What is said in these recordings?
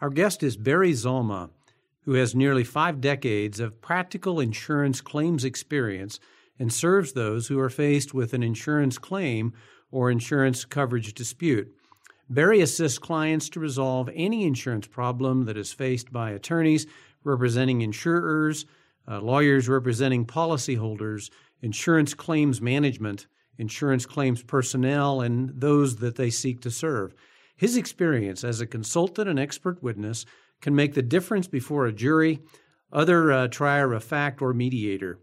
Our guest is Barry Zalma, who has nearly five decades of practical insurance claims experience and serves those who are faced with an insurance claim or insurance coverage dispute. Barry assists clients to resolve any insurance problem that is faced by attorneys representing insurers, uh, lawyers representing policyholders, insurance claims management, insurance claims personnel, and those that they seek to serve. His experience as a consultant and expert witness can make the difference before a jury, other uh, trier of fact, or mediator.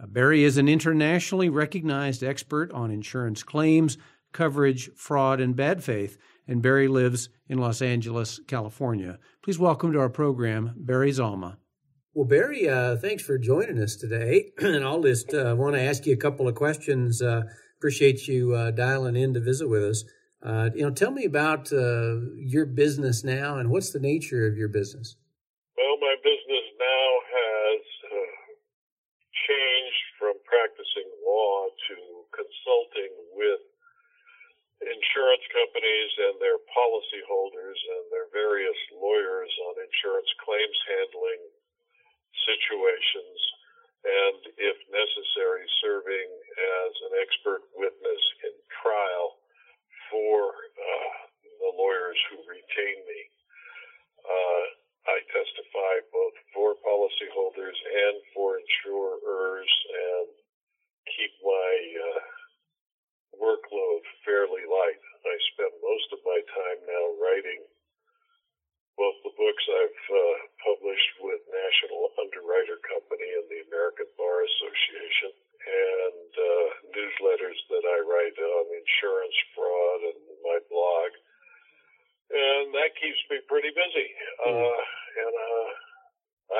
Uh, Barry is an internationally recognized expert on insurance claims, coverage, fraud, and bad faith, and Barry lives in Los Angeles, California. Please welcome to our program Barry Zalma. Well, Barry, uh, thanks for joining us today. and I'll just uh, want to ask you a couple of questions. Uh, appreciate you uh, dialing in to visit with us. Uh, you know, tell me about uh, your business now and what's the nature of your business? Well, my business now has changed from practicing law to consulting with insurance companies and their policyholders and their various lawyers on insurance claims handling situations and, if necessary, serving as an expert witness in trial for uh, the lawyers who retain me. Uh, I testify both for policyholders and for insurers and keep my uh, workload fairly light. I spend most of my time now writing both the books I've uh, published with National Underwriter Company and the American Bar Association and uh, newsletters that I write on insurance fraud and my blog. And that keeps me pretty busy. Mm. Uh, and uh,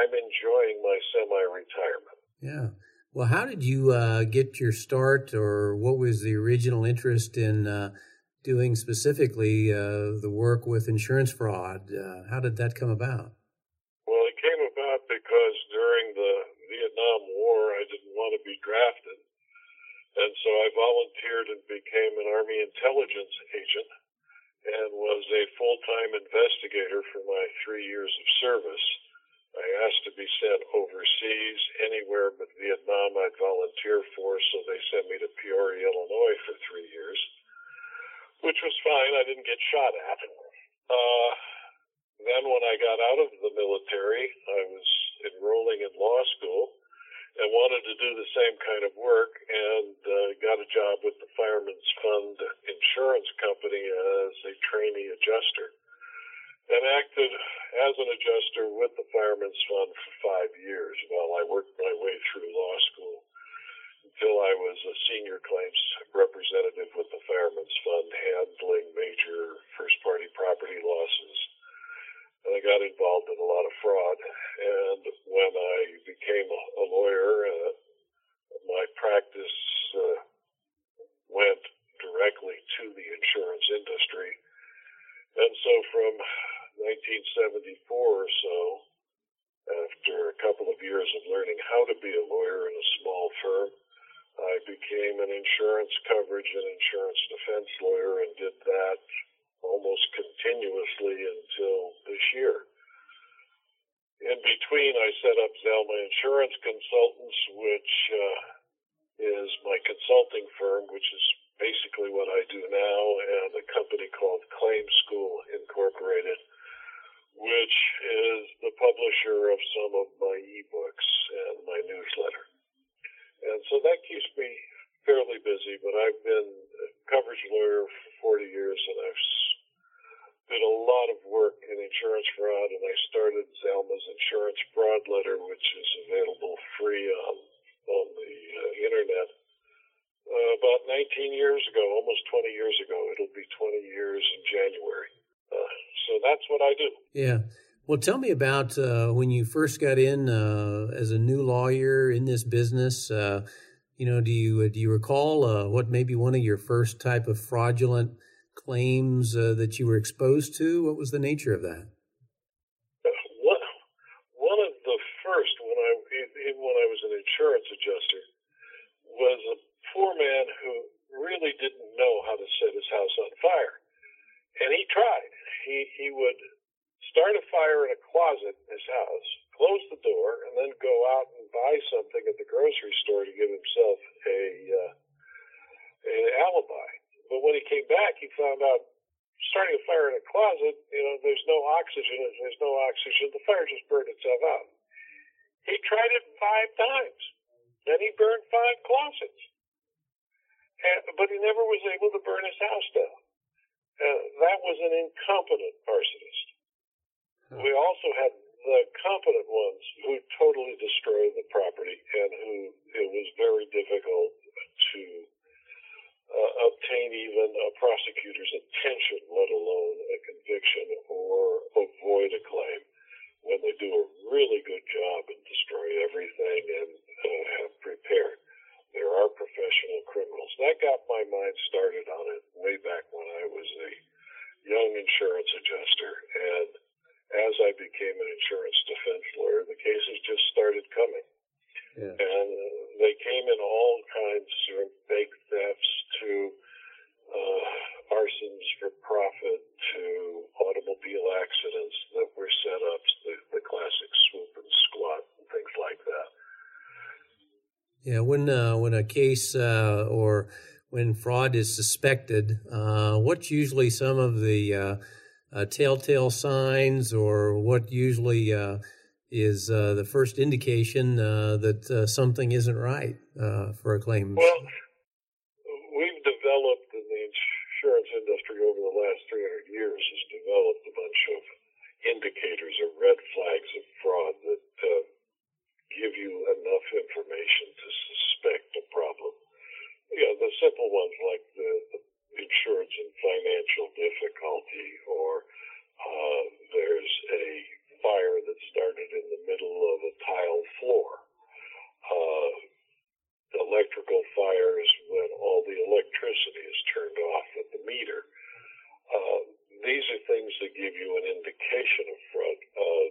I'm enjoying my semi retirement. Yeah. Well, how did you uh, get your start, or what was the original interest in uh, doing specifically uh, the work with insurance fraud? Uh, how did that come about? Well, it came about because during the Vietnam War, I didn't want to be drafted. And so I volunteered and became an Army intelligence agent and was a full time investigator for my three years of service. I asked to be sent overseas anywhere but Vietnam I'd volunteer for, so they sent me to Peoria, Illinois for three years, which was fine. I didn't get shot at. Uh, then when I got out of the military, I was enrolling in law school and wanted to do the same kind of work and uh, got a job with the Fireman's Fund Insurance Company as a trainee adjuster and acted as an adjuster with the Fireman's Fund for five years. While I worked my way through law school until I was a senior claims representative with the Fireman's Fund handling major first party property losses and I got involved in a lot of fraud. And when I became a lawyer, uh, my practice uh, went directly to the insurance industry. And so from 1974 or so, after a couple of years of learning how to be a lawyer in a small firm, I became an insurance coverage and insurance defense lawyer and did that almost continuously until this year. In between, I set up Zalma Insurance Consultants, which uh, is my consulting firm, which is basically what I do now, and a company called Claim School Incorporated, which is the publisher of some of my ebooks and my newsletter. And so that keeps me fairly busy, but I've been a coverage lawyer for 40 years and I've did a lot of work in insurance fraud, and I started Zalma's Insurance Fraud Letter, which is available free on on the uh, internet. Uh, about 19 years ago, almost 20 years ago, it'll be 20 years in January. Uh, so that's what I do. Yeah. Well, tell me about uh, when you first got in uh, as a new lawyer in this business. Uh, you know, do you do you recall what maybe one of your first type of fraudulent claims uh, that you were exposed to? What was the nature of that? One, one of the first, when I even when I was an insurance adjuster, was a poor man who really didn't know how to set his house on fire. And he tried. He he would start a fire in a closet in his house, close the door, and then go out and buy something at the grocery store to give himself a uh, an alibi. But when he came back, he found out starting a fire in a closet, you know, there's no oxygen. If there's no oxygen, the fire just burned itself out. He tried it five times. Then he burned five closets. And, but he never was able to burn his house down. Uh, that was an incompetent arsonist. We also had the competent ones who totally destroyed the property and who it was very difficult to uh, obtain even a prosecutor's attention, let alone a conviction or avoid a claim when they do a really good job and destroy everything and uh, have prepared. There are professional criminals. That got my mind started on it way back when I was a young insurance adjuster. And as I became an insurance defense lawyer, the cases just started coming. Yeah. And they came in all kinds of fake thefts to uh, arsons for profit to automobile accidents that were set up, the, the classic swoop and squat and things like that. Yeah, when uh, when a case uh, or when fraud is suspected, uh, what's usually some of the uh, telltale signs, or what usually uh, is uh, the first indication uh, that uh, something isn't right uh, for a claim? Well, we've developed in the insurance industry over the last 300 years has developed a bunch of indicators or red flags of fraud that uh, give you enough information to suspect a problem. You know, the simple ones like the, the insurance and financial difficulty or uh, there's a fire that started in the middle of a tile floor. Uh, electrical fires when all the electricity is turned off at the meter. Uh, these are things that give you an indication of fraud. Uh,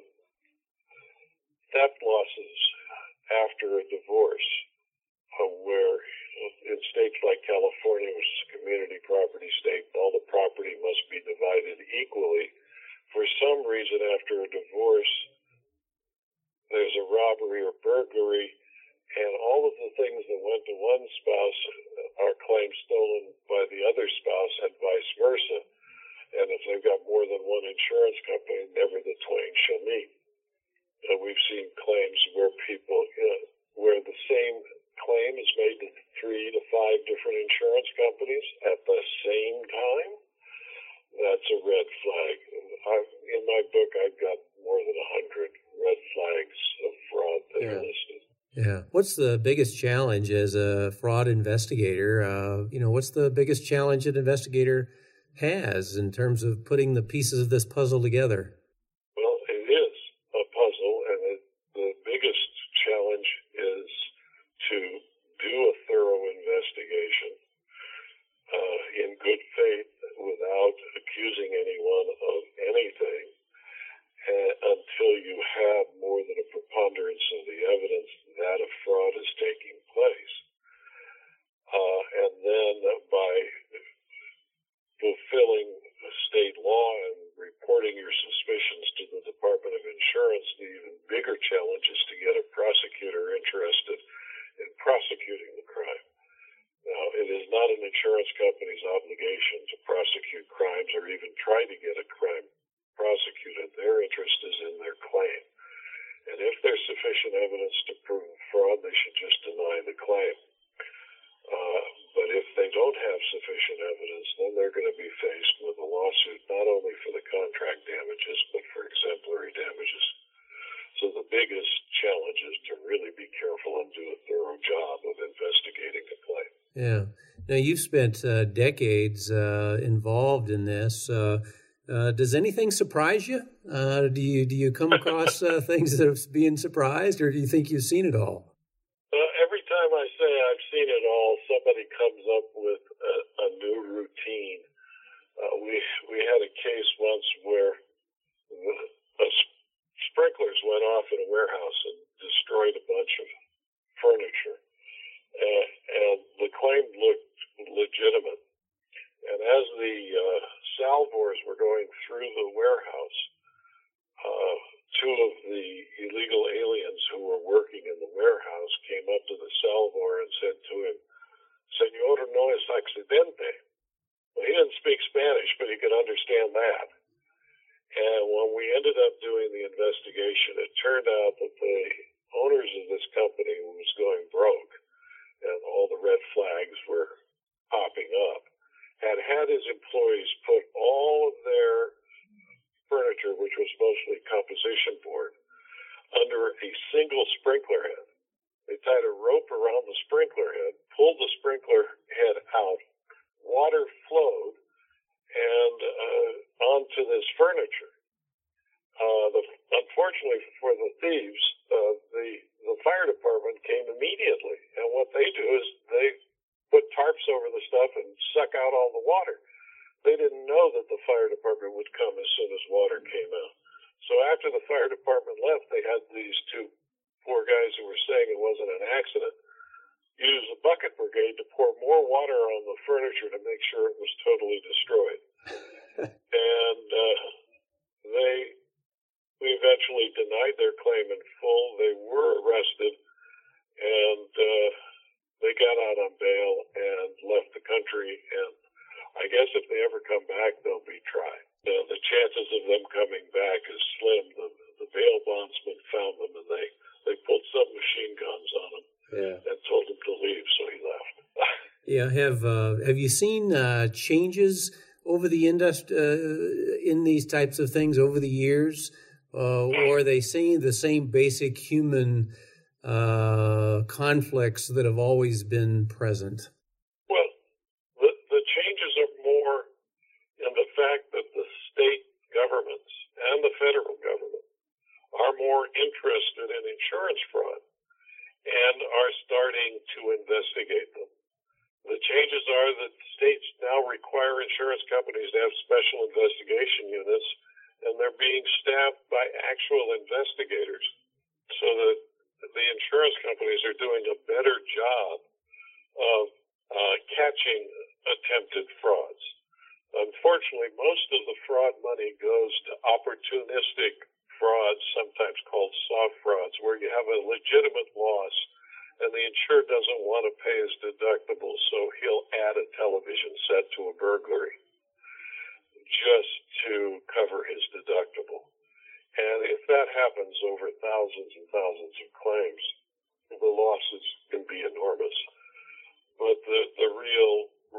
theft losses after a divorce, uh, where in states like California, which is a community property state, all the property must be divided equally for some reason after a divorce, there's a robbery or burglary, and all of the things that went to one spouse are claimed stolen by the other spouse and vice versa. And if they've got more than one insurance company, never the twain shall meet. And we've seen claims where people, you know, where the same claim is made to three to five different insurance companies at the same time that's a red flag. I, in my book, I've got more than a hundred red flags of fraud that yeah. are listed. Yeah. What's the biggest challenge as a fraud investigator? Uh, you know, what's the biggest challenge an investigator has in terms of putting the pieces of this puzzle together? Well, it is a puzzle, and it, the biggest challenge is to do a thorough investigation uh, in good faith without accusing anyone of anything uh, until you have more than a preponderance of the evidence that a fraud is taking place. Uh, and then by fulfilling state law and reporting your suspicions to the Department of Insurance, the even bigger challenge is to get a prosecutor interested in prosecuting the crime. Now, it is not an insurance company's obligation to prosecute crimes or even try to get a crime prosecuted. Their interest is in their claim. And if there's sufficient evidence to prove fraud, they should just deny the claim. Uh, but if they don't have sufficient evidence, then they're going to be faced with a lawsuit not only for the contract damages, but for exemplary damages. So the biggest challenge is to really be careful and do a thorough job of investigating the claim. Yeah. Now you've spent uh, decades uh, involved in this. Uh, uh does anything surprise you? Uh, do you do you come across uh, things that are being surprised, or do you think you've seen it all? every time I say I've seen it all, somebody comes up with a, a new routine. we we had a case once where a sprinklers went off in a warehouse and destroyed a bunch of furniture. And, and the claim looked cars were going through the warehouse, uh, two of the illegal aliens who were working in the warehouse came up to the salvor and said to him, Senor no es accidente. Well, he didn't speak Spanish, but he could understand that. And when we ended up doing the investigation, it turned out that the owners of this company was going broke and all the red flags were popping up, had had his employees put all of their furniture, which was mostly composition board, under a single sprinkler head. They tied a rope around the sprinkler head, pulled the sprinkler head out, water flowed, and uh, onto this furniture. Uh, the, unfortunately for the thieves, uh, the the fire department came immediately, and what they do is they put tarps over the stuff and suck out all the water. They didn't know that the fire department would come as soon as water came out. So after the fire department left, they had these two poor guys who were saying it wasn't an accident use the bucket brigade to pour more water on the furniture to make sure it was totally destroyed. and uh, they we eventually denied their claim in full. They were arrested and uh, they got out on bail and left the country. And I guess if they ever come back, they'll be tried. Uh, the chances of them coming back is slim. The, the bail bondsman found them, and they they pulled some machine guns on them yeah. and told him to leave, so he left. yeah, have uh, have you seen uh, changes over the industry uh, in these types of things over the years, uh, or are they seeing the same basic human uh, conflicts that have always been present? Well, the the changes are more in the fact that the state governments and the federal government are more interested in insurance fraud and are starting to investigate them. The changes are that states now require insurance companies to have special investigation units, and they're being staffed by actual investigators so that the insurance companies are doing a better job of uh, catching attempted frauds. Unfortunately, most of the fraud money goes to opportunistic frauds, sometimes called soft frauds, where you have a legitimate loss and the insured doesn't want to pay his deductible, so he'll add a television set to a burglary just to cover his deductible. And if that happens over thousands and thousands of claims, the losses can be enormous. But the, the real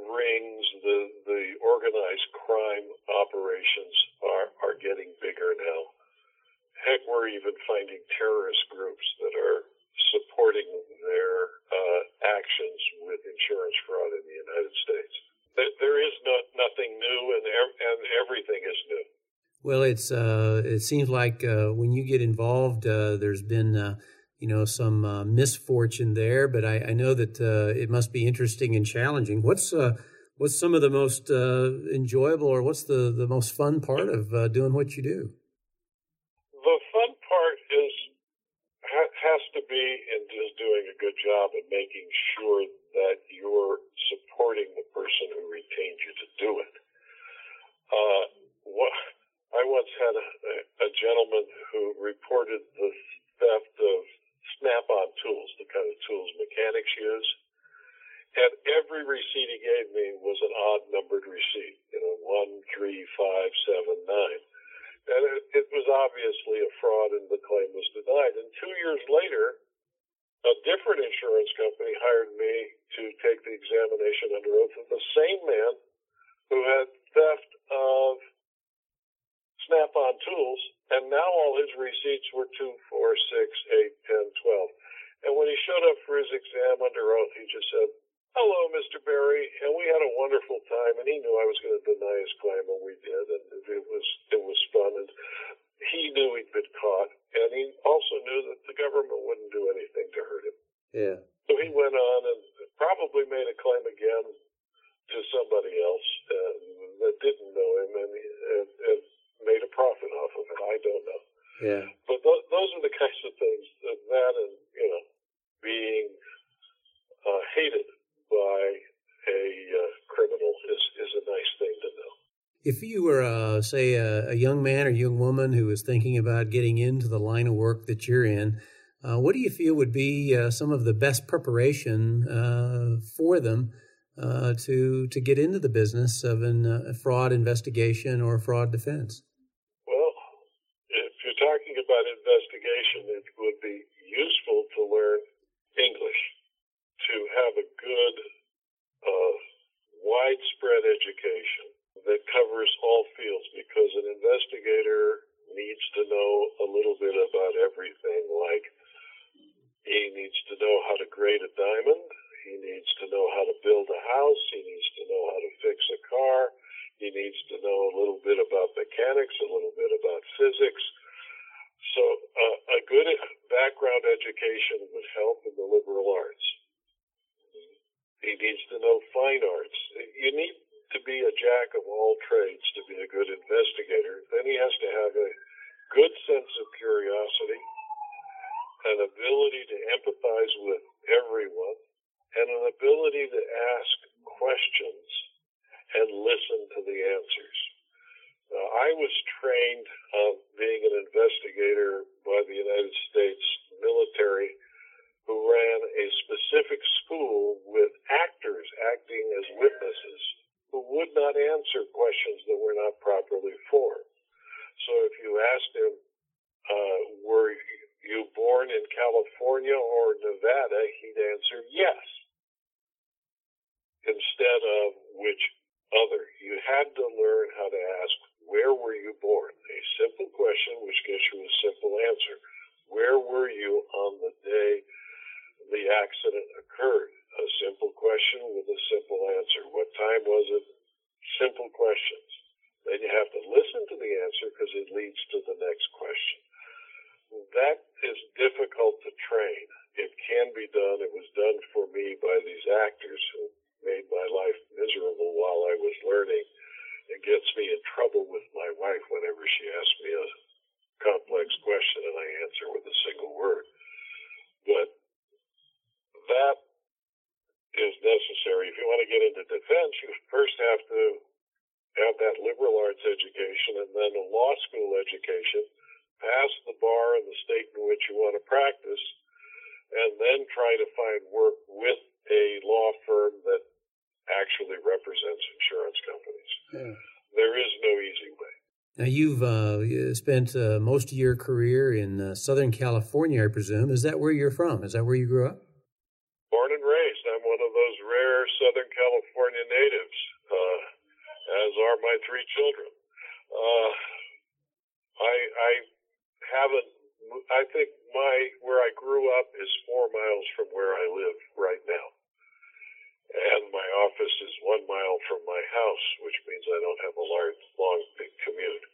rings, the, the organized crime operations are, are getting bigger now heck, we're even finding terrorist groups that are supporting their uh, actions with insurance fraud in the United States. There is no, nothing new, and and everything is new. Well, it's uh, it seems like uh, when you get involved, uh, there's been uh, you know some uh, misfortune there, but I, I know that it must be interesting and challenging. What's what's some of the most enjoyable, or what's the the most fun part of doing what you do? has to be in just doing a good job and making sure that you're supporting the person who retained you to do it. Uh, what, I once had a, a gentleman who reported the theft of snap-on tools, the kind of tools mechanics use. And every receipt he gave me was an odd numbered receipt, you know, one, three, five, seven, nine. And it, it was obviously a fraud and the claim was denied. And two years later, a different insurance company hired me to take the examination under oath of the same man who had theft of snap-on tools, and now all his receipts were two, four, six, eight, ten, twelve. And when he showed up for his exam under oath, he just said, hello, Mr. Barry, and we had a wonderful time. And he knew I was going to deny his claim, and we did, and it was it was fun. And he knew he'd been caught, and he also knew that the government wouldn't do anything. Yeah. So he went on and probably made a claim again to somebody else uh, that didn't know him, and, and, and made a profit off of it. I don't know. Yeah. But th- those are the kinds of things that, that and you know being uh, hated by a uh, criminal is, is a nice thing to know. If you were, uh, say, a, a, young man or young woman who is thinking about getting into the line of work that you're in, uh, what do you feel would be uh, some of the best preparation uh, for them uh, to to get into the business of an, uh, a fraud investigation or fraud defense? Well, if you're talking about investigation, it would be useful to learn English to have a good, widespread education that covers all fields because an investigator needs to know a little bit about everything like he needs to know how to grade a diamond he needs to know how to build a house he needs to know how to fix a car he needs to know a little bit about mechanics a little bit about physics. So uh, a good background education would help in the liberal arts. He needs to know fine arts. You need to be a jack of all trades to be a good investigator, then he has to have a good sense of curiosity, an ability to empathize with everyone, and an ability to ask questions and listen to the answers. Uh, I was trained on being an investigator by the United States military who ran a specific school with actors acting as witnesses who would not answer questions that were not properly formed. So if you asked him, uh, were you born in California or Nevada, he'd answer yes. Instead of which other. You had to learn how to ask, where were you born? A simple question which gives you a simple answer. Where were you on the day the accident occurred? a simple question with a simple answer. What time was it? Simple questions. Then you have to listen to the answer because it leads to the next question. That is difficult to train. It can be done. It was done for me by these actors who made my life miserable while I was learning. It gets me in trouble with my wife whenever she asks me a complex question and I answer with a single word. But that is necessary. If you want to get into defense, you first have to have that liberal arts education and then a law school education, pass the bar in the state in which you want to practice, and then try to find work with a law firm that actually represents insurance companies. Yeah. There is no easy way. Now, you've uh, spent uh, most of your career in uh, Southern California, I presume. Is that where you're from? Is that where you grew up? Southern California natives, uh, as are my three children. Uh, I, I haven't. I think my where I grew up is four miles from where I live right now, and my office is one mile from my house, which means I don't have a large, long, big commute.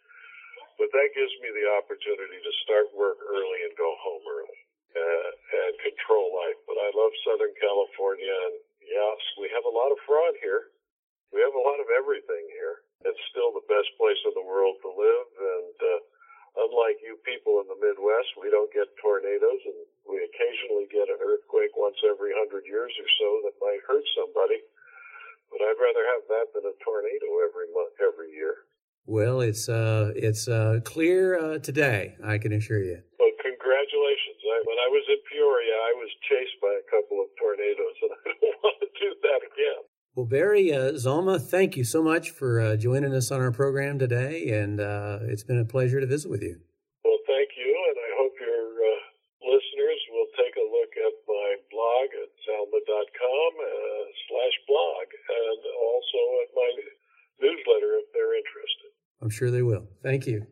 But that gives me the opportunity to start work early and go home early uh, and control life. But I love Southern California and Yes, we have a lot of fraud here. We have a lot of everything here. It's still the best place in the world to live, and uh, unlike you people in the Midwest, we don't get tornadoes, and we occasionally get an earthquake once every hundred years or so that might hurt somebody. But I'd rather have that than a tornado every month, every year. Well, it's uh, it's uh, clear uh, today. I can assure you. Well, congratulations. I, when I was in Peoria, I was chased by a couple of tornadoes, and I don't want to do that again. Well, Barry uh, Zalma, thank you so much for uh, joining us on our program today, and uh, it's been a pleasure to visit with you. Well, thank you, and I hope your uh, listeners will take a look at my blog at zalma.com uh, slash blog, and also at my newsletter if they're interested. I'm sure they will. Thank you.